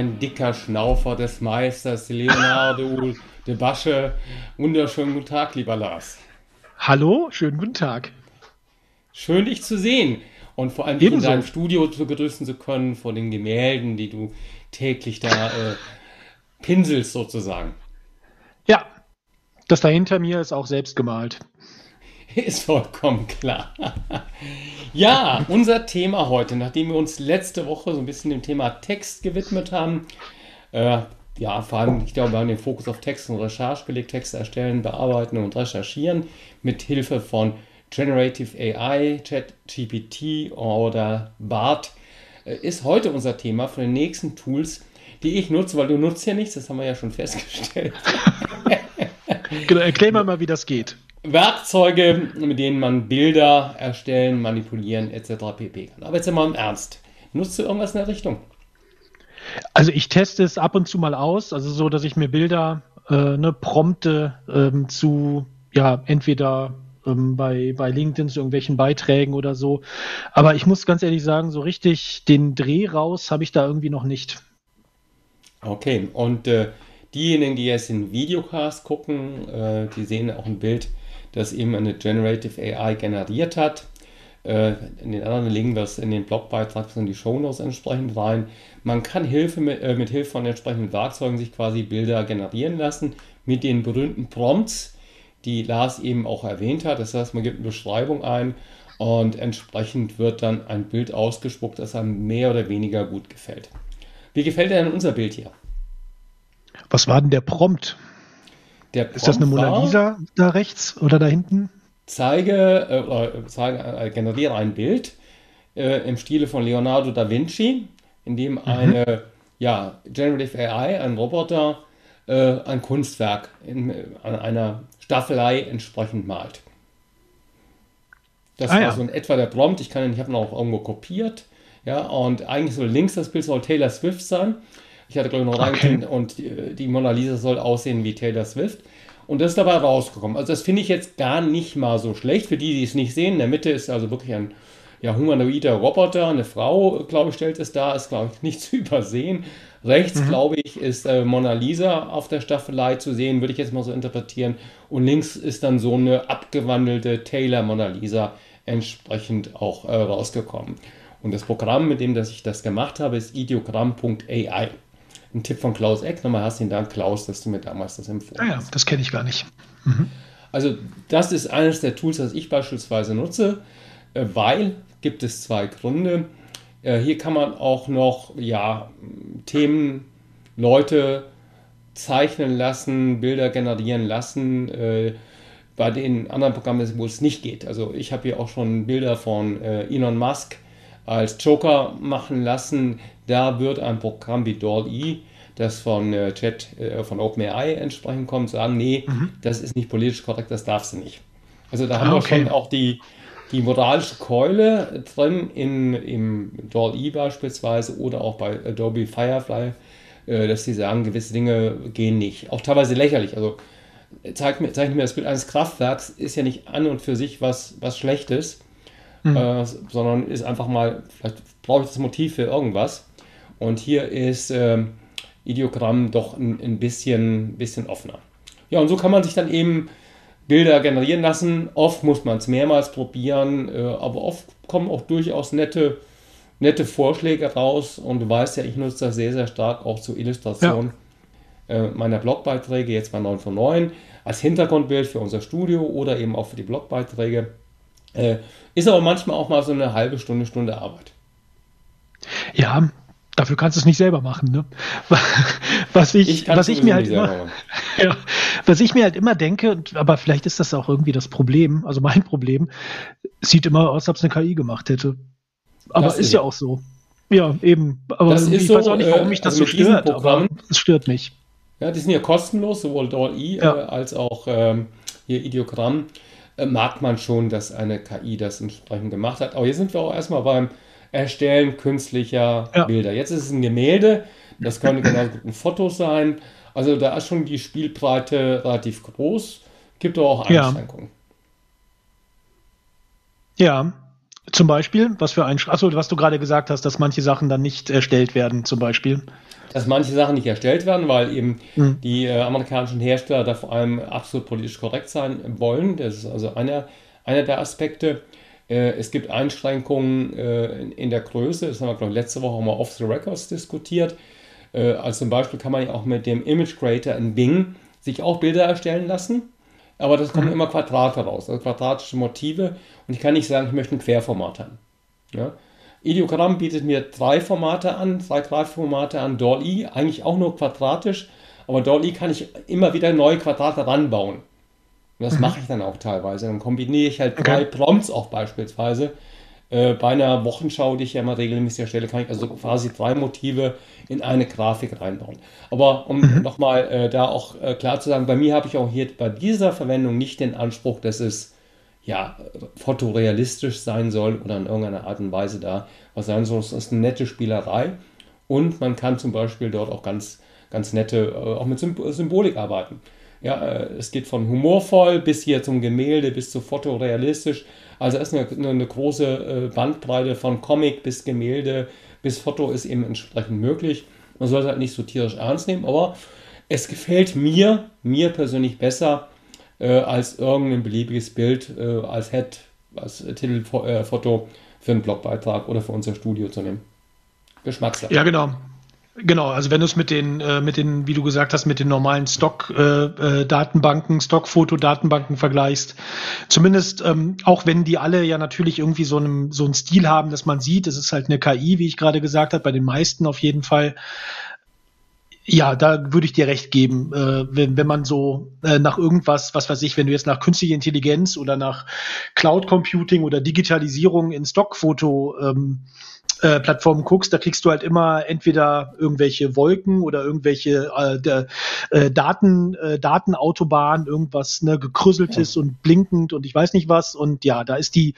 ein dicker Schnaufer des Meisters Leonardo de Basche. Wunderschönen guten Tag, lieber Lars. Hallo, schönen guten Tag. Schön, dich zu sehen und vor allem dich in deinem Studio zu begrüßen zu können vor den Gemälden, die du täglich da äh, pinselst sozusagen. Ja, das da hinter mir ist auch selbst gemalt. Ist vollkommen klar. ja, unser Thema heute, nachdem wir uns letzte Woche so ein bisschen dem Thema Text gewidmet haben, äh, ja, vor allem, ich glaube, wir haben den Fokus auf Text und Recherche gelegt, Texte erstellen, bearbeiten und recherchieren mit Hilfe von Generative AI, ChatGPT oder BART, äh, ist heute unser Thema von den nächsten Tools, die ich nutze, weil du nutzt ja nichts, das haben wir ja schon festgestellt. genau, erklär mal, mal, wie das geht. Werkzeuge, mit denen man Bilder erstellen, manipulieren etc. pp. kann. Aber jetzt mal im Ernst. Nutzt du irgendwas in der Richtung? Also ich teste es ab und zu mal aus, also so, dass ich mir Bilder äh, ne, prompte ähm, zu, ja, entweder ähm, bei, bei LinkedIn zu irgendwelchen Beiträgen oder so. Aber ich muss ganz ehrlich sagen, so richtig den Dreh raus habe ich da irgendwie noch nicht. Okay, und äh, diejenigen, die jetzt den Videocast gucken, äh, die sehen auch ein Bild, das eben eine Generative AI generiert hat. Äh, in den anderen legen wir es in den Blogbeitrag in die Shownotes entsprechend rein. Man kann Hilfe mit, äh, mit Hilfe von entsprechenden Werkzeugen sich quasi Bilder generieren lassen mit den berühmten Prompts, die Lars eben auch erwähnt hat. Das heißt, man gibt eine Beschreibung ein und entsprechend wird dann ein Bild ausgespuckt, das einem mehr oder weniger gut gefällt. Wie gefällt denn unser Bild hier? Was war denn der Prompt? Der Ist das eine Mona Lisa da rechts oder da hinten? Zeige, äh, zeige äh, generiere ein Bild äh, im Stile von Leonardo da Vinci, in dem mhm. eine ja, Generative AI, ein Roboter, äh, ein Kunstwerk in, an einer Staffelei entsprechend malt. Das ah, war ja. so in etwa der Prompt. Ich kann, ich habe ihn auch irgendwo kopiert. Ja, und eigentlich soll links das Bild soll Taylor Swift sein. Ich hatte, glaube ich, noch okay. und die, die Mona Lisa soll aussehen wie Taylor Swift. Und das ist dabei rausgekommen. Also das finde ich jetzt gar nicht mal so schlecht. Für die, die es nicht sehen, in der Mitte ist also wirklich ein ja, humanoider Roboter. Eine Frau, glaube ich, stellt es da, ist, glaube ich, nicht zu übersehen. Rechts, mhm. glaube ich, ist äh, Mona Lisa auf der Staffelei zu sehen, würde ich jetzt mal so interpretieren. Und links ist dann so eine abgewandelte Taylor Mona Lisa entsprechend auch äh, rausgekommen. Und das Programm, mit dem dass ich das gemacht habe, ist ideogramm.ai. Ein Tipp von Klaus Eck. Nochmal herzlichen Dank, Klaus, dass du mir damals das empfohlen hast. Ah ja, das kenne ich gar nicht. Mhm. Also das ist eines der Tools, das ich beispielsweise nutze, äh, weil gibt es zwei Gründe. Äh, hier kann man auch noch ja, Themen, Leute zeichnen lassen, Bilder generieren lassen, äh, bei den anderen Programmen, wo es nicht geht. Also ich habe hier auch schon Bilder von Elon Musk als Joker machen lassen. Da wird ein Programm wie DALL-E, das von äh, Chat, äh, von OpenAI entsprechend kommt, sagen, nee, mhm. das ist nicht politisch korrekt, das darfst du nicht. Also da ah, haben wir okay. schon auch die, die moralische Keule drin in, im DALL-E beispielsweise oder auch bei Adobe Firefly, äh, dass sie sagen, gewisse Dinge gehen nicht. Auch teilweise lächerlich. Also zeigt mir, zeigt mir das Bild eines Kraftwerks, ist ja nicht an und für sich was, was Schlechtes mhm. äh, sondern ist einfach mal, vielleicht brauche ich das Motiv für irgendwas. Und hier ist äh, Ideogramm doch ein, ein bisschen, bisschen offener. Ja, und so kann man sich dann eben Bilder generieren lassen. Oft muss man es mehrmals probieren, äh, aber oft kommen auch durchaus nette, nette Vorschläge raus. Und du weißt ja, ich nutze das sehr, sehr stark auch zur Illustration ja. äh, meiner Blogbeiträge, jetzt bei 9 von 9, als Hintergrundbild für unser Studio oder eben auch für die Blogbeiträge. Äh, ist aber manchmal auch mal so eine halbe Stunde, Stunde Arbeit. Ja, dafür kannst du es nicht selber machen. Ne? Was ich, ich was ich mir halt immer, ja, was ich mir halt immer denke, aber vielleicht ist das auch irgendwie das Problem, also mein Problem, sieht immer aus, als ob es eine KI gemacht hätte. Aber ist, ist ja auch so. Ja, eben. Aber das ich so, weiß auch nicht, warum mich das also so stört, aber es stört mich. Ja, die sind ja kostenlos, sowohl DALL-E ja. äh, als auch ähm, hier Ideogramm. Äh, mag man schon, dass eine KI das entsprechend gemacht hat. Aber hier sind wir auch erstmal beim Erstellen künstlicher ja. Bilder. Jetzt ist es ein Gemälde, das können genauso gut ein Foto sein. Also da ist schon die Spielbreite relativ groß. Gibt aber auch Einschränkungen. Ja. ja. Zum Beispiel, was für ein, achso, was du gerade gesagt hast, dass manche Sachen dann nicht erstellt werden, zum Beispiel. Dass manche Sachen nicht erstellt werden, weil eben mhm. die äh, amerikanischen Hersteller da vor allem absolut politisch korrekt sein wollen. Das ist also einer, einer der Aspekte. Äh, es gibt Einschränkungen äh, in, der Größe, das haben wir, glaube ich, letzte Woche auch mal off the records diskutiert. Äh, also zum Beispiel kann man ja auch mit dem Image Creator in Bing sich auch Bilder erstellen lassen aber das kommen mhm. immer Quadrate raus, also quadratische Motive. Und ich kann nicht sagen, ich möchte ein Querformat haben. Ja? Ideogramm bietet mir drei Formate an, drei Grafikformate an, DALL-E, eigentlich auch nur quadratisch, aber DALL-E kann ich immer wieder neue Quadrate ranbauen. Und das mhm. mache ich dann auch teilweise. Dann kombiniere ich halt drei Prompts auch beispielsweise äh, bei einer Wochenschau, die ich ja immer regelmäßig erstelle, kann ich also quasi drei Motive in eine Grafik reinbauen. Aber um mhm. nochmal äh, da auch äh, klar zu sagen, bei mir habe ich auch hier bei dieser Verwendung nicht den Anspruch, dass es ja fotorealistisch sein soll oder in irgendeiner Art und Weise da was sein soll. Es ist eine nette Spielerei und man kann zum Beispiel dort auch ganz, ganz nette, äh, auch mit Symbolik arbeiten. Ja, äh, es geht von humorvoll bis hier zum Gemälde, bis zu fotorealistisch. Also es ist eine, eine große äh, Bandbreite von Comic bis Gemälde bis Foto ist eben entsprechend möglich. Man sollte halt nicht so tierisch ernst nehmen, aber es gefällt mir, mir persönlich besser, äh, als irgendein beliebiges Bild äh, als Head, als Titelfoto für einen Blogbeitrag oder für unser Studio zu nehmen. Geschmackssache. Ja, genau. Genau, also wenn du es mit den, äh, mit den, wie du gesagt hast, mit den normalen Stock-Datenbanken, äh, äh, Stock-Foto-Datenbanken vergleichst, zumindest ähm, auch wenn die alle ja natürlich irgendwie so einen so einen Stil haben, dass man sieht, es ist halt eine KI, wie ich gerade gesagt habe, bei den meisten auf jeden Fall. Ja, da würde ich dir recht geben, äh, wenn, wenn man so äh, nach irgendwas, was weiß ich, wenn du jetzt nach künstlicher Intelligenz oder nach Cloud Computing oder Digitalisierung in Stockfoto ähm, äh, Plattformen guckst, da kriegst du halt immer entweder irgendwelche Wolken oder irgendwelche äh, der, äh, Daten, äh, Datenautobahnen, irgendwas ne, gekrüsseltes ja. und blinkend und ich weiß nicht was. Und ja, da ist die,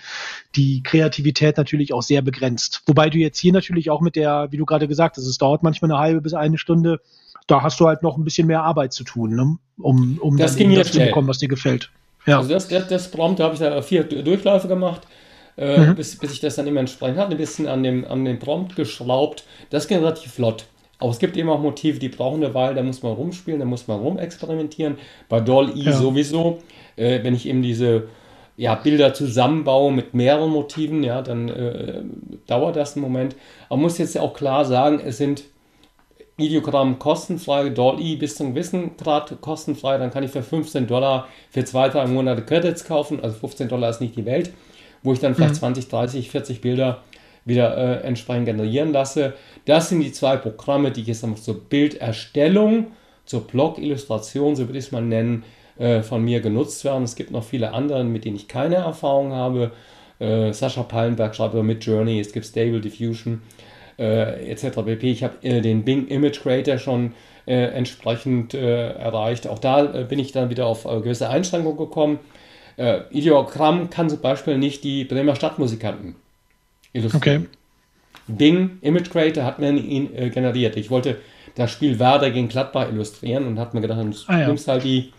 die Kreativität natürlich auch sehr begrenzt. Wobei du jetzt hier natürlich auch mit der, wie du gerade gesagt hast, es dauert manchmal eine halbe bis eine Stunde, da hast du halt noch ein bisschen mehr Arbeit zu tun, ne? um, um das das zu bekommen, was dir gefällt. Ja. Also das, das, das Prompt habe ich da vier Durchläufe gemacht äh, mhm. bis, bis ich das dann immer entsprechend hatte, ein bisschen an dem, an dem Prompt geschraubt. Das ging relativ flott. Aber es gibt eben auch Motive, die brauchen eine Weile, da muss man rumspielen, da muss man rumexperimentieren. Bei Doll-E ja. sowieso, äh, wenn ich eben diese ja, Bilder zusammenbaue mit mehreren Motiven, ja, dann äh, dauert das einen Moment. Aber man muss jetzt auch klar sagen, es sind Ideogramm kostenfrei, Doll-E bis zum gewissen Grad kostenfrei, dann kann ich für 15 Dollar für zwei, drei Monate Credits kaufen, also 15 Dollar ist nicht die Welt wo ich dann vielleicht mhm. 20, 30, 40 Bilder wieder äh, entsprechend generieren lasse. Das sind die zwei Programme, die ich jetzt noch zur Bilderstellung, zur Blog-Illustration, so würde ich es mal nennen, äh, von mir genutzt werden. Es gibt noch viele andere, mit denen ich keine Erfahrung habe. Äh, Sascha Pallenberg schreibt über Mid Journey, es gibt Stable Diffusion äh, etc. pp. Ich habe äh, den Bing Image Creator schon äh, entsprechend erreicht. Auch da bin ich dann wieder auf gewisse Einschränkungen gekommen. Äh, Ideogramm kann zum Beispiel nicht die Bremer Stadtmusikanten illustrieren. Okay. Bing Image Creator hat mir ihn äh, generiert. Ich wollte das Spiel Werder gegen Gladbach illustrieren und habe mir gedacht, du ah, ja. nimmst halt die,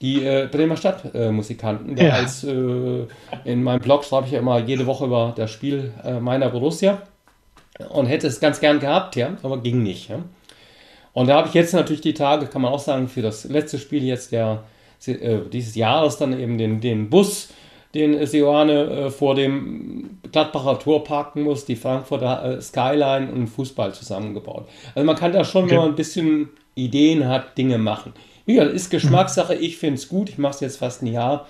die äh, Bremer Stadtmusikanten. Äh, ja. als in meinem Blog schreibe ich ja immer jede Woche über das Spiel äh, meiner Borussia und hätte es ganz gern gehabt, ja, aber ging nicht. Ja. Und da habe ich jetzt natürlich die Tage, kann man auch sagen, für das letzte Spiel jetzt der dieses Jahres dann eben den, den Bus, den Seoane äh, vor dem Gladbacher Tor parken muss, die Frankfurter äh, Skyline und Fußball zusammengebaut. Also man kann da schon, okay. wenn man ein bisschen Ideen hat, Dinge machen. Wie gesagt, ist Geschmackssache, ich finde es gut, ich mache es jetzt fast ein Jahr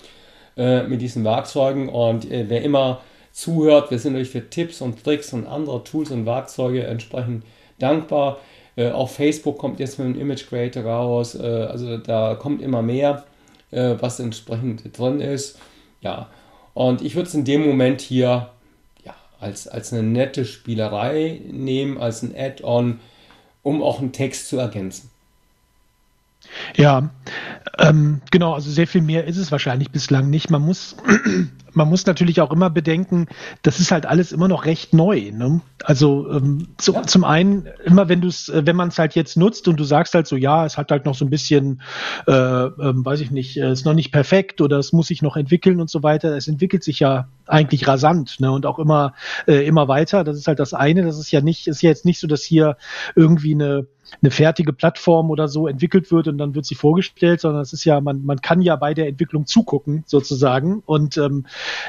äh, mit diesen Werkzeugen und äh, wer immer zuhört, wir sind euch für Tipps und Tricks und andere Tools und Werkzeuge entsprechend dankbar. Äh, auch Facebook kommt jetzt mit einem Image Creator raus, also da kommt immer mehr äh, was entsprechend drin ist. Ja, und ich würde es in dem Moment hier ja, als, als eine nette Spielerei nehmen, als ein Add-on, um auch einen Text zu ergänzen. Ja, ähm, genau, also sehr viel mehr ist es wahrscheinlich bislang nicht. Man muss, man muss natürlich auch immer bedenken, das ist halt alles immer noch recht neu. Ne? Also ähm, zu, ja. zum einen, immer wenn du es, äh, wenn man es halt jetzt nutzt und du sagst halt so, ja, es hat halt noch so ein bisschen, äh, äh, weiß ich nicht, äh, ist noch nicht perfekt oder es muss sich noch entwickeln und so weiter. Es entwickelt sich ja eigentlich rasant ne? und auch immer, äh, immer weiter. Das ist halt das eine. Das ist ja nicht, ist ja jetzt nicht so, dass hier irgendwie eine eine fertige Plattform oder so entwickelt wird und dann wird sie vorgestellt, sondern es ist ja, man, man kann ja bei der Entwicklung zugucken, sozusagen. Und ähm,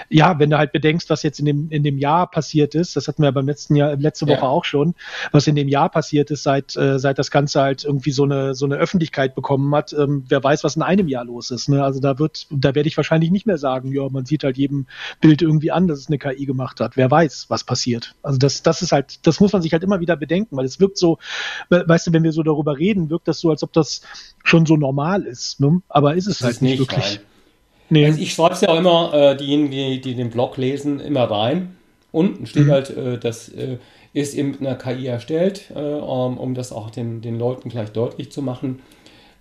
ja, wenn du halt bedenkst, was jetzt in dem, in dem Jahr passiert ist, das hatten wir beim letzten Jahr, letzte Woche ja. auch schon, was in dem Jahr passiert ist, seit, äh, seit das Ganze halt irgendwie so eine, so eine Öffentlichkeit bekommen hat, ähm, wer weiß, was in einem Jahr los ist. Ne? Also da wird, da werde ich wahrscheinlich nicht mehr sagen, ja, man sieht halt jedem Bild irgendwie an, dass es eine KI gemacht hat. Wer weiß, was passiert. Also das, das ist halt, das muss man sich halt immer wieder bedenken, weil es wirkt so, weißt du, wenn wir so darüber reden, wirkt das so, als ob das schon so normal ist. Ne? Aber ist es das halt ist nicht wirklich. Nee. Also ich schreibe es ja auch immer, äh, diejenigen, die, die den Blog lesen, immer rein. Unten steht mhm. halt, äh, das äh, ist eben mit einer KI erstellt, äh, um, um, das auch den, den Leuten gleich deutlich zu machen.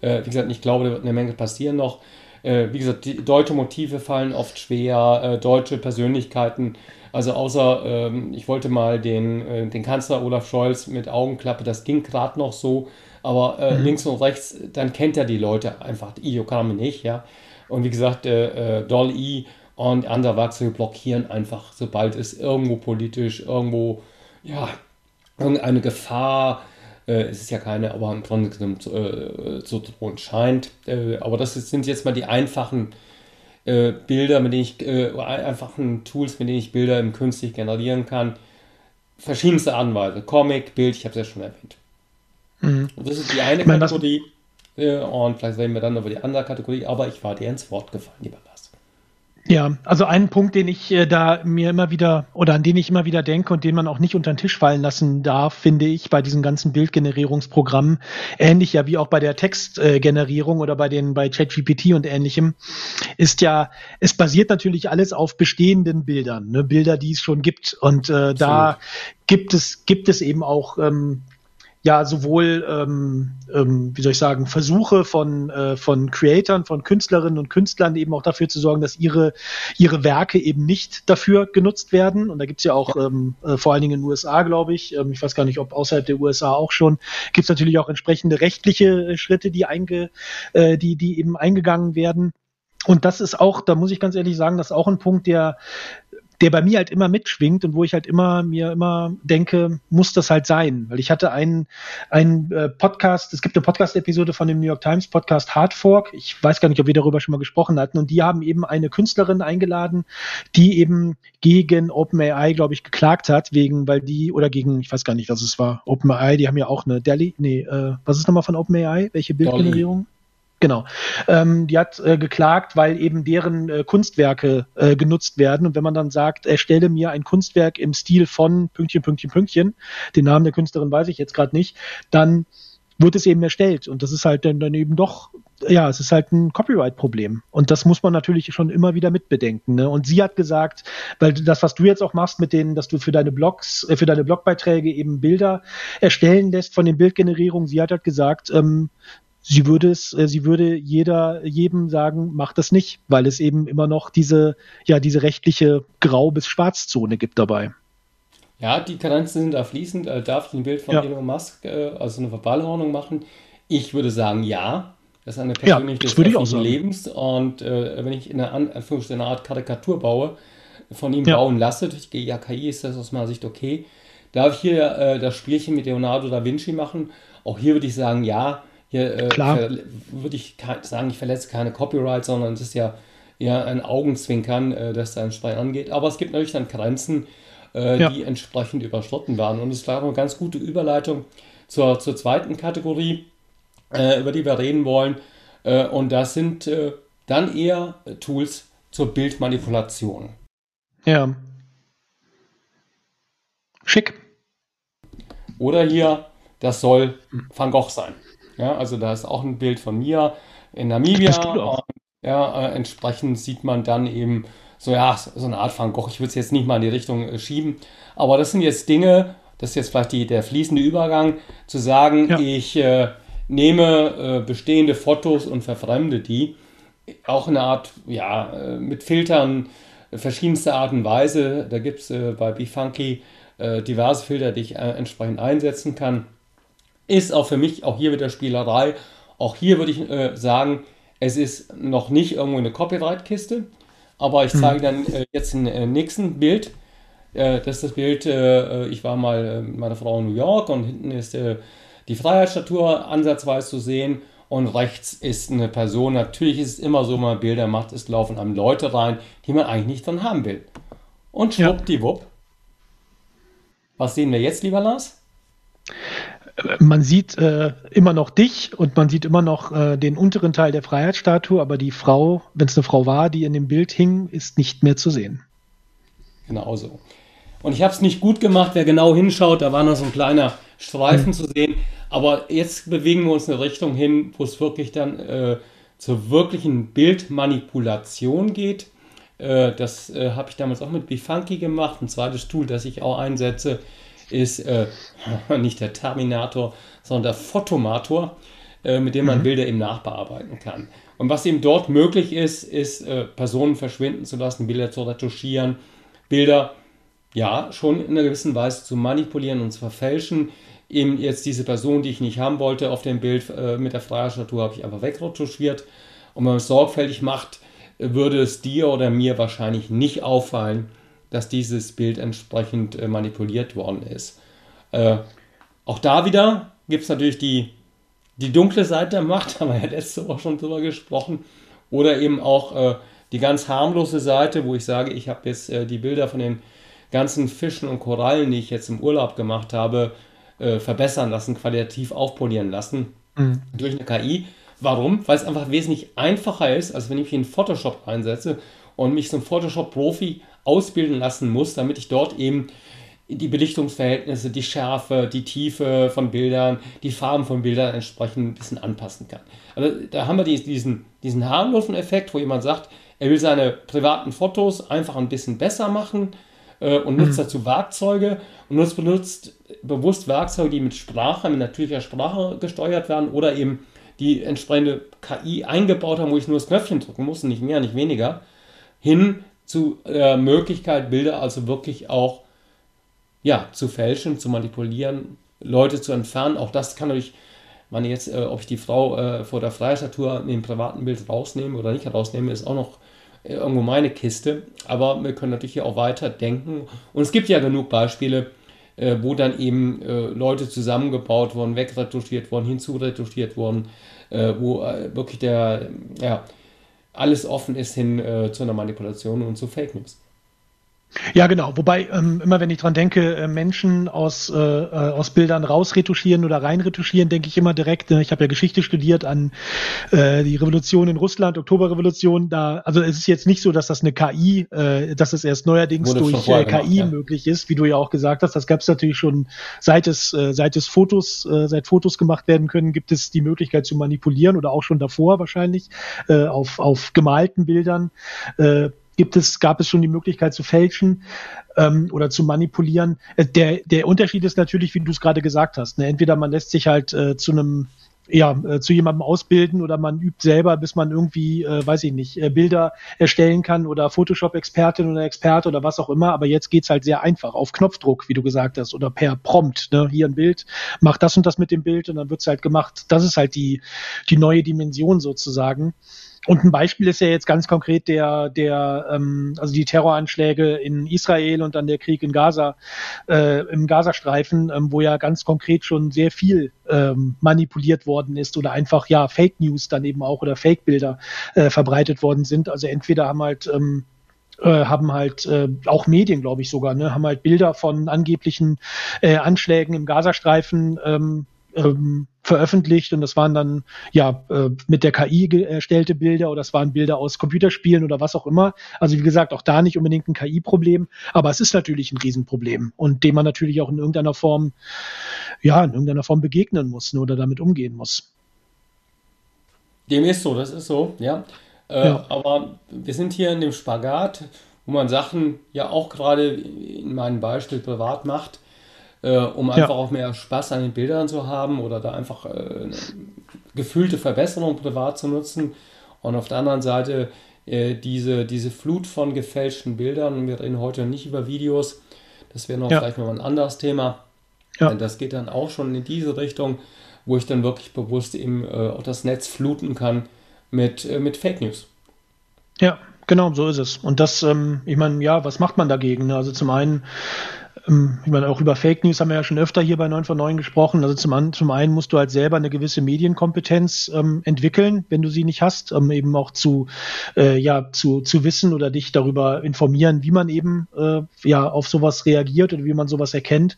Äh, wie gesagt, ich glaube, da wird eine Menge passieren noch. Äh, wie gesagt, die deutsche Motive fallen oft schwer, deutsche Persönlichkeiten also außer, ähm, ich wollte mal den, äh, den Kanzler Olaf Scholz mit Augenklappe, das ging gerade noch so, aber äh, mhm. links und rechts, dann kennt er die Leute einfach, die Iokame nicht, ja. Und wie gesagt, äh, äh, Doll E und andere Wachsel blockieren einfach, sobald es irgendwo politisch, irgendwo, ja, irgendeine Gefahr, äh, es ist ja keine, aber im Grunde genommen zu, äh, zu drohen scheint. Äh, aber das sind jetzt mal die einfachen äh, Bilder, mit denen ich, äh, einfachen Tools, mit denen ich Bilder im künstlich generieren kann. Verschiedenste Art und Weise. Comic, Bild, ich habe es ja schon erwähnt. Mhm. Und das ist die eine Kategorie. Äh, und vielleicht reden wir dann über die andere Kategorie, aber ich war dir ins Wort gefallen, lieber Lars. Ja, also ein Punkt, den ich äh, da mir immer wieder oder an den ich immer wieder denke und den man auch nicht unter den Tisch fallen lassen darf, finde ich, bei diesen ganzen Bildgenerierungsprogrammen, ähnlich ja wie auch bei der Textgenerierung äh, oder bei den bei ChatGPT und ähnlichem, ist ja, es basiert natürlich alles auf bestehenden Bildern, ne? Bilder, die es schon gibt. Und äh, da gibt es gibt es eben auch ähm, ja sowohl, ähm, ähm, wie soll ich sagen, Versuche von, äh, von Creatoren, von Künstlerinnen und Künstlern eben auch dafür zu sorgen, dass ihre, ihre Werke eben nicht dafür genutzt werden. Und da gibt's ja auch ja. Ähm, äh, vor allen Dingen in den USA, glaube ich, ähm, ich weiß gar nicht, ob außerhalb der USA auch schon, gibt's natürlich auch entsprechende rechtliche äh, Schritte, die, einge, äh, die, die eben eingegangen werden. Und das ist auch, da muss ich ganz ehrlich sagen, das ist auch ein Punkt, der der bei mir halt immer mitschwingt und wo ich halt immer mir immer denke, muss das halt sein, weil ich hatte einen einen äh, Podcast, es gibt eine Podcast-Episode von dem New York Times Podcast Hard Fork. Ich weiß gar nicht, ob wir darüber schon mal gesprochen hatten und die haben eben eine Künstlerin eingeladen, die eben gegen OpenAI, glaube ich, geklagt hat wegen, weil die oder gegen, ich weiß gar nicht, was es war, OpenAI, die haben ja auch eine Delhi, nee, äh, was ist nochmal von OpenAI? Welche Bildgenerierung? Genau. Ähm, die hat äh, geklagt, weil eben deren äh, Kunstwerke äh, genutzt werden. Und wenn man dann sagt, erstelle mir ein Kunstwerk im Stil von Pünktchen, Pünktchen, Pünktchen, den Namen der Künstlerin weiß ich jetzt gerade nicht, dann wird es eben erstellt. Und das ist halt dann, dann eben doch, ja, es ist halt ein Copyright-Problem. Und das muss man natürlich schon immer wieder mitbedenken. Ne? Und sie hat gesagt, weil das, was du jetzt auch machst mit denen, dass du für deine Blogs, äh, für deine Blogbeiträge eben Bilder erstellen lässt von den Bildgenerierungen, sie hat halt gesagt, ähm, sie würde es, äh, sie würde jeder, jedem sagen, mach das nicht, weil es eben immer noch diese, ja, diese rechtliche Grau- bis Schwarzzone gibt dabei. Ja, die Grenzen sind da fließend. Äh, darf ich ein Bild von ja. Elon Musk, äh, also eine Verbalordnung machen? Ich würde sagen, ja. Das ist eine persönliche ja, des Lebens. Und äh, wenn ich in einer, eine Art Karikatur baue, von ihm ja. bauen lasse, durch die KI ist das aus meiner Sicht okay. Darf ich hier äh, das Spielchen mit Leonardo da Vinci machen? Auch hier würde ich sagen, ja, hier äh, würde ich sagen, ich verletze keine Copyright, sondern es ist ja eher ein Augenzwinkern, äh, das da entsprechend angeht. Aber es gibt natürlich dann Grenzen, äh, ja. die entsprechend überschritten waren. Und es ist eine ganz gute Überleitung zur, zur zweiten Kategorie, äh, über die wir reden wollen. Äh, und das sind äh, dann eher Tools zur Bildmanipulation. Ja. Schick. Oder hier, das soll Van Gogh sein. Ja, also da ist auch ein Bild von mir in Namibia. Und, ja, äh, entsprechend sieht man dann eben so, ja, so eine Art Van Gogh. Ich würde es jetzt nicht mal in die Richtung äh, schieben. Aber das sind jetzt Dinge, das ist jetzt vielleicht die, der fließende Übergang, zu sagen, ja. ich, äh, nehme äh, bestehende Fotos und verfremde die. Auch eine Art, ja, äh, mit Filtern verschiedenster Art und Weise. Da gibt es äh, bei BeFunky äh, diverse Filter, die ich äh, entsprechend einsetzen kann. Ist auch für mich auch hier wieder Spielerei. Auch hier würde ich äh, sagen, es ist noch nicht irgendwo eine Copyright-Kiste, aber ich zeige dann äh, jetzt ein äh, nächsten Bild. Äh, das ist das Bild, ich war mal mit meiner Frau in New York und hinten ist die Freiheitsstatue ansatzweise zu sehen und rechts ist eine Person. Natürlich ist es immer so, wenn man Bilder macht, es laufen einem Leute rein, die man eigentlich nicht drin haben will. Und schwuppdiwupp. Ja. Was sehen wir jetzt, lieber Lars? Man sieht äh, immer noch dich und man sieht immer noch äh, den unteren Teil der Freiheitsstatue, aber die Frau, wenn es eine Frau war, die in dem Bild hing, ist nicht mehr zu sehen. Genau so. Und ich habe es nicht gut gemacht, wer genau hinschaut, da war noch so ein kleiner Streifen hm. zu sehen. Aber jetzt bewegen wir uns in eine Richtung hin, wo es wirklich dann äh, zur wirklichen Bildmanipulation geht. Äh, das äh, habe ich damals auch mit Bifunky gemacht. Ein zweites Tool, das ich auch einsetze, ist äh, nicht der Terminator, sondern der Photomator, äh, mit dem man mhm. Bilder eben nachbearbeiten kann. Und was eben dort möglich ist, ist äh, Personen verschwinden zu lassen, Bilder zu retuschieren, Bilder ja schon in einer gewissen Weise zu manipulieren und zu verfälschen. Eben jetzt diese Person, die ich nicht haben wollte auf dem Bild äh, mit der Freiheitsstatue, habe ich einfach wegretuschiert. Und wenn man es sorgfältig macht, würde es dir oder mir wahrscheinlich nicht auffallen, dass dieses Bild entsprechend äh, manipuliert worden ist. Äh, auch da wieder gibt es natürlich die, die dunkle Seite der Macht, haben wir ja letzte Woche schon drüber gesprochen. Oder eben auch äh, die ganz harmlose Seite, wo ich sage, ich habe jetzt äh, die Bilder von den ganzen Fischen und Korallen, die ich jetzt im Urlaub gemacht habe, äh, verbessern lassen, qualitativ aufpolieren lassen mhm. durch eine KI. Warum? Weil es einfach wesentlich einfacher ist, als wenn ich mich in Photoshop einsetze und mich zum Photoshop-Profi ausbilden lassen muss, damit ich dort eben die Belichtungsverhältnisse, die Schärfe, die Tiefe von Bildern, die Farben von Bildern entsprechend ein bisschen anpassen kann. Also da haben wir diesen, diesen harmlosen Effekt, wo jemand sagt, er will seine privaten Fotos einfach ein bisschen besser machen äh, und nutzt mhm. dazu Werkzeuge und nutzt, benutzt bewusst Werkzeuge, die mit Sprache, mit natürlicher Sprache gesteuert werden oder eben die entsprechende KI eingebaut haben, wo ich nur das Knöpfchen drücken muss, nicht mehr, nicht weniger, hin zu der Möglichkeit, Bilder also wirklich auch ja, zu fälschen, zu manipulieren, Leute zu entfernen. Auch das kann natürlich, man jetzt, äh, ob ich die Frau äh, vor der Freistatur in dem privaten Bild rausnehme oder nicht rausnehme, ist auch noch äh, irgendwo meine Kiste. Aber wir können natürlich hier auch weiter denken. Und es gibt ja genug Beispiele, äh, wo dann eben äh, Leute zusammengebaut wurden, wegretuschiert wurden, hinzuretuschiert wurden, äh, wo äh, wirklich der, ja, alles offen ist hin äh, zu einer Manipulation und zu Fake News. Ja, genau. Wobei, ähm, immer wenn ich dran denke, äh, Menschen aus, äh, äh, aus Bildern rausretuschieren oder reinretuschieren, denke ich immer direkt, äh, ich habe ja Geschichte studiert an äh, die Revolution in Russland, Oktoberrevolution. Da, also es ist jetzt nicht so, dass das eine KI, äh, dass es erst neuerdings Wurde durch äh, KI ja. möglich ist, wie du ja auch gesagt hast. Das gab es natürlich schon, seit es, äh, seit es Fotos, äh, seit Fotos gemacht werden können, gibt es die Möglichkeit zu manipulieren oder auch schon davor wahrscheinlich äh, auf, auf gemalten Bildern. Äh, gibt es, gab es schon die Möglichkeit zu fälschen ähm, oder zu manipulieren. Äh, der, der Unterschied ist natürlich, wie du es gerade gesagt hast. Ne? Entweder man lässt sich halt äh, zu einem ja, äh, zu jemandem ausbilden oder man übt selber, bis man irgendwie, äh, weiß ich nicht, äh, Bilder erstellen kann oder Photoshop-Expertin oder Experte oder was auch immer. Aber jetzt geht's halt sehr einfach auf Knopfdruck, wie du gesagt hast, oder per Prompt. Ne? Hier ein Bild, mach das und das mit dem Bild und dann wird's halt gemacht. Das ist halt die, die neue Dimension sozusagen. Und ein Beispiel ist ja jetzt ganz konkret der, der, ähm, also die Terroranschläge in Israel und dann der Krieg in Gaza, äh, im Gazastreifen, ähm, wo ja ganz konkret schon sehr viel ähm, manipuliert worden ist oder einfach ja Fake News dann eben auch oder Fake-Bilder äh, verbreitet worden sind. Also entweder haben halt ähm, äh, haben halt äh, auch Medien, glaube ich sogar, ne, haben halt Bilder von angeblichen äh, Anschlägen im Gazastreifen ähm, ähm, veröffentlicht und das waren dann ja äh, mit der KI erstellte Bilder oder es waren Bilder aus Computerspielen oder was auch immer. Also wie gesagt, auch da nicht unbedingt ein KI-Problem, aber es ist natürlich ein Riesenproblem und dem man natürlich auch in irgendeiner Form, ja, in irgendeiner Form begegnen muss ne, oder damit umgehen muss. Dem ist so, das ist so, ja. Äh, ja. Aber wir sind hier in dem Spagat, wo man Sachen ja auch gerade in meinem Beispiel privat macht äh, um einfach ja. auch mehr Spaß an den Bildern zu haben oder da einfach äh, eine gefühlte Verbesserung privat zu nutzen. Und auf der anderen Seite äh, diese, diese Flut von gefälschten Bildern. Wir reden heute nicht über Videos. Das wäre noch ja. vielleicht noch ein anderes Thema. Ja. Das geht dann auch schon in diese Richtung, wo ich dann wirklich bewusst eben äh, auch das Netz fluten kann mit, äh, mit Fake News. Ja, genau, so ist es. Und das, ähm, ich meine, ja, was macht man dagegen? Ne? Also zum einen ich meine, auch über Fake News haben wir ja schon öfter hier bei 9 von 9 gesprochen. Also zum, zum einen musst du halt selber eine gewisse Medienkompetenz ähm, entwickeln, wenn du sie nicht hast, ähm, eben auch zu, äh, ja, zu, zu wissen oder dich darüber informieren, wie man eben äh, ja, auf sowas reagiert oder wie man sowas erkennt.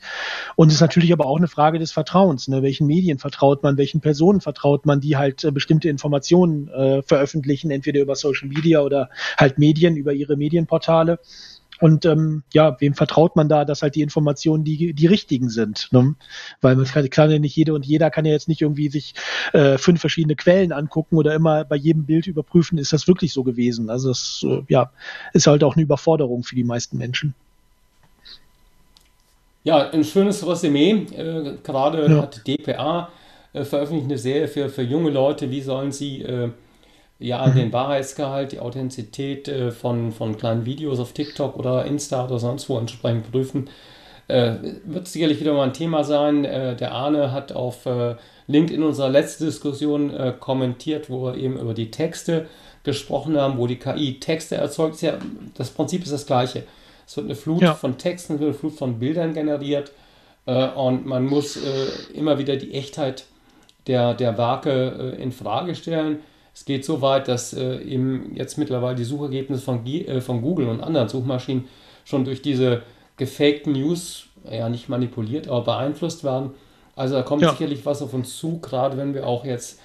Und es ist natürlich aber auch eine Frage des Vertrauens. Ne? Welchen Medien vertraut man, welchen Personen vertraut man, die halt äh, bestimmte Informationen äh, veröffentlichen, entweder über Social Media oder halt Medien, über ihre Medienportale. Und ähm, ja, wem vertraut man da, dass halt die Informationen die, die richtigen sind? Ne? Weil man kann, kann ja nicht jede und jeder kann ja jetzt nicht irgendwie sich äh, fünf verschiedene Quellen angucken oder immer bei jedem Bild überprüfen, ist das wirklich so gewesen? Also das äh, ja, ist halt auch eine Überforderung für die meisten Menschen. Ja, ein schönes Resümee. Äh, gerade ja. hat DPA äh, veröffentlicht eine Serie für, für junge Leute, wie sollen sie äh, ja, mhm. den Wahrheitsgehalt, die Authentizität äh, von, von kleinen Videos auf TikTok oder Insta oder sonst wo entsprechend prüfen. Äh, wird sicherlich wieder mal ein Thema sein. Äh, der Arne hat auf äh, LinkedIn unserer letzten Diskussion äh, kommentiert, wo wir eben über die Texte gesprochen haben, wo die KI Texte erzeugt. Ja, das Prinzip ist das gleiche. Es wird eine Flut ja. von Texten, eine Flut von Bildern generiert äh, und man muss immer wieder die Echtheit der, der Werke in Frage stellen. Es geht so weit, dass äh, eben jetzt mittlerweile die Suchergebnisse von, äh, von Google und anderen Suchmaschinen schon durch diese gefakten News, ja nicht manipuliert, aber beeinflusst werden. Also da kommt ja. sicherlich was auf uns zu, gerade wenn wir auch jetzt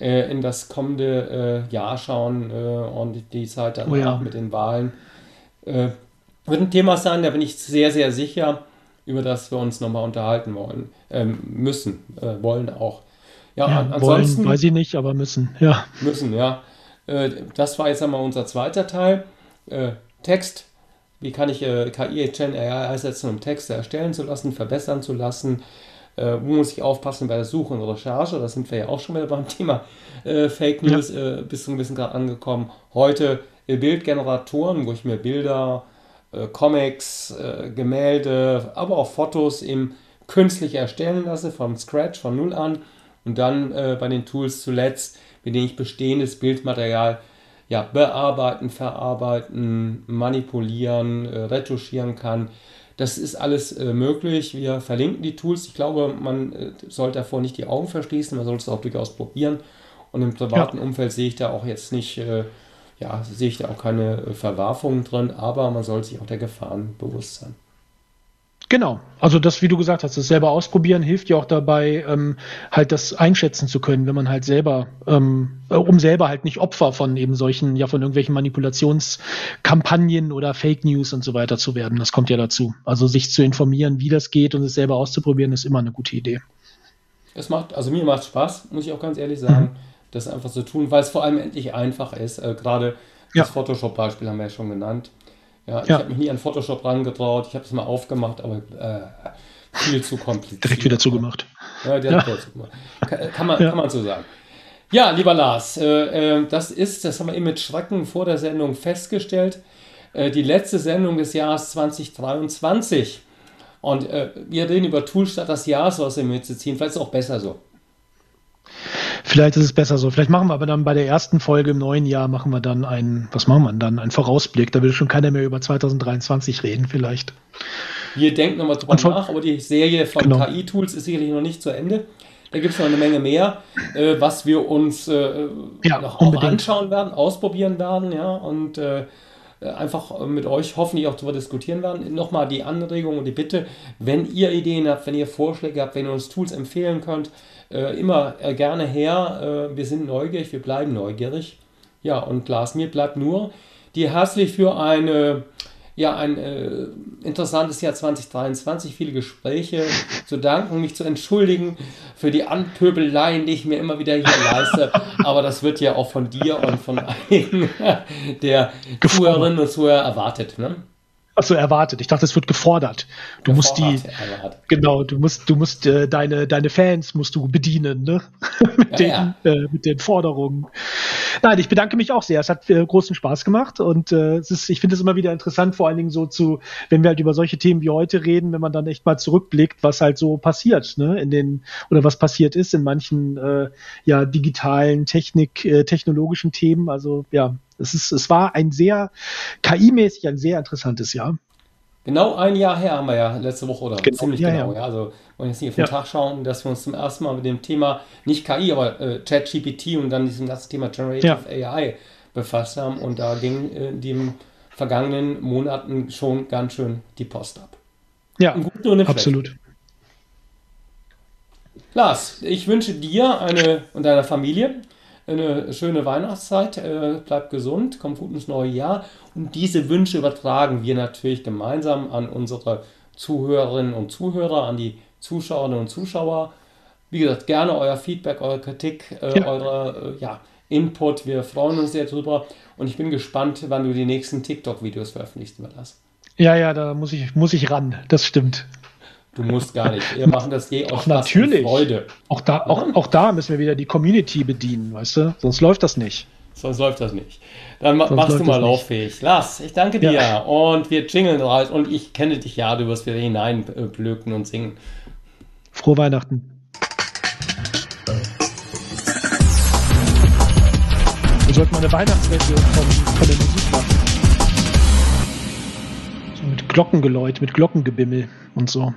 äh, in das kommende äh, Jahr schauen äh, und die Zeit danach oh ja. mit den Wahlen. Äh, wird ein Thema sein, da bin ich sehr, sehr sicher, über das wir uns nochmal unterhalten wollen, ähm, müssen, wollen auch. Ja, ja ansonsten. Wollen, weiß ich nicht, aber müssen, ja. Müssen, ja. Äh, das war jetzt einmal unser zweiter Teil. Äh, Text. Wie kann ich äh, KI Gen AI einsetzen, um Texte erstellen zu lassen, verbessern zu lassen? wo muss ich aufpassen bei der Suche und Recherche? Da sind wir ja auch schon wieder beim Thema Fake News. Ja. bist du ein bisschen gerade angekommen. Heute Bildgeneratoren, wo ich mir Bilder, Comics, Gemälde, aber auch Fotos im künstlich erstellen lasse, vom Scratch, von Null an und dann äh, bei den Tools zuletzt, mit denen ich bestehendes Bildmaterial ja, bearbeiten, verarbeiten, manipulieren, äh, retuschieren kann. Das ist alles äh, möglich. Wir verlinken die Tools. Ich glaube, man äh, sollte davor nicht die Augen verschließen, man sollte es auch durchaus probieren. Und im privaten ja. Umfeld sehe ich da auch jetzt nicht, äh, ja, sehe ich da auch keine äh, Verwerfungen drin, aber man sollte sich auch der Gefahren bewusst sein. Genau. Also das, wie du gesagt hast, das selber ausprobieren hilft ja auch dabei, ähm, halt das einschätzen zu können, wenn man halt selber, ähm, äh, um selber halt nicht Opfer von eben solchen, ja von irgendwelchen Manipulationskampagnen oder Fake News und so weiter zu werden. Das kommt ja dazu. Also sich zu informieren, wie das geht und es selber auszuprobieren, ist immer eine gute Idee. Es macht, also mir macht Spaß, muss ich auch ganz ehrlich sagen, mhm. das einfach zu tun, weil es vor allem endlich einfach ist. Äh, Gerade das ja. Photoshop-Beispiel haben wir ja schon genannt. Ja, ich habe mich nie an Photoshop rangetraut. Ich habe es mal aufgemacht, aber äh, viel zu kompliziert. Direkt wieder zugemacht. Ja, direkt ja. wieder zugemacht. Kann, kann, man, ja. kann man so sagen. Ja, lieber Lars, äh, äh, das ist, das haben wir eben mit Schrecken vor der Sendung festgestellt, äh, die letzte Sendung des Jahres 2023. Und äh, wir reden über Tools statt das Jahr so aus dem ziehen. Vielleicht ist es auch besser so. Vielleicht ist es besser so. Vielleicht machen wir aber dann bei der ersten Folge im neuen Jahr machen wir dann einen, was machen wir dann? Einen Vorausblick. Da will schon keiner mehr über 2023 reden, vielleicht. Wir denken nochmal drüber von, nach, aber die Serie von genau. KI-Tools ist sicherlich noch nicht zu Ende. Da gibt es noch eine Menge mehr, äh, was wir uns äh, ja, noch auch anschauen werden, ausprobieren werden, ja, und äh, einfach mit euch hoffentlich auch darüber diskutieren werden. Nochmal die Anregung und die Bitte, wenn ihr Ideen habt, wenn ihr Vorschläge habt, wenn ihr uns Tools empfehlen könnt, äh, immer äh, gerne her. Äh, wir sind neugierig, wir bleiben neugierig. Ja, und Lars, mir bleibt nur dir herzlich für eine, ja, ein äh, interessantes Jahr 2023, viele Gespräche zu danken, mich zu entschuldigen für die Anpöbeleien, die ich mir immer wieder hier leiste. Aber das wird ja auch von dir und von einigen der Zuhörerinnen und Zuhörer erwartet. Ne? Achso, erwartet. Ich dachte, es wird gefordert. Du musst die, genau, du musst, du musst äh, deine, deine Fans musst du bedienen, ne? mit, ja, den, ja. Äh, mit den Forderungen. Nein, ich bedanke mich auch sehr. Es hat äh, großen Spaß gemacht und äh, es ist, ich finde es immer wieder interessant, vor allen Dingen so zu, wenn wir halt über solche Themen wie heute reden, wenn man dann echt mal zurückblickt, was halt so passiert, ne? In den oder was passiert ist in manchen äh, ja digitalen Technik, äh, technologischen Themen. Also ja, es, ist, es war ein sehr KI-mäßig ein sehr interessantes Jahr. Genau ein Jahr her haben wir ja letzte Woche oder genau, ziemlich ja, genau. Ja. Ja, also wollen jetzt nicht auf den ja. Tag schauen, dass wir uns zum ersten Mal mit dem Thema nicht KI, aber äh, ChatGPT und dann diesem ganzen Thema Generative AI befasst haben und da ging in den vergangenen Monaten schon ganz schön die Post ab. Ja, absolut. Lars, ich wünsche dir eine und deiner Familie eine schöne Weihnachtszeit, äh, bleibt gesund, kommt gut ins neue Jahr. Und diese Wünsche übertragen wir natürlich gemeinsam an unsere Zuhörerinnen und Zuhörer, an die Zuschauerinnen und Zuschauer. Wie gesagt, gerne euer Feedback, eure Kritik, äh, ja. eure äh, ja, Input. Wir freuen uns sehr drüber. Und ich bin gespannt, wann du die nächsten TikTok-Videos veröffentlichst, wirst. Ja, ja, da muss ich, muss ich ran. Das stimmt. Du musst gar nicht. Wir machen das eh aus natürlich. Freude. Auch da, auch, auch da müssen wir wieder die Community bedienen, weißt du? Sonst läuft das nicht. Sonst läuft das nicht. Dann Sonst machst du mal lauffähig. Lass, ich danke dir. Ja. Und wir jingeln raus. Und ich kenne dich ja, du wirst wieder hineinblöken und singen. Frohe Weihnachten. Wir sollten mal eine Weihnachtsversion von, von der Musik machen. So mit Glockengeläut, mit Glockengebimmel und so.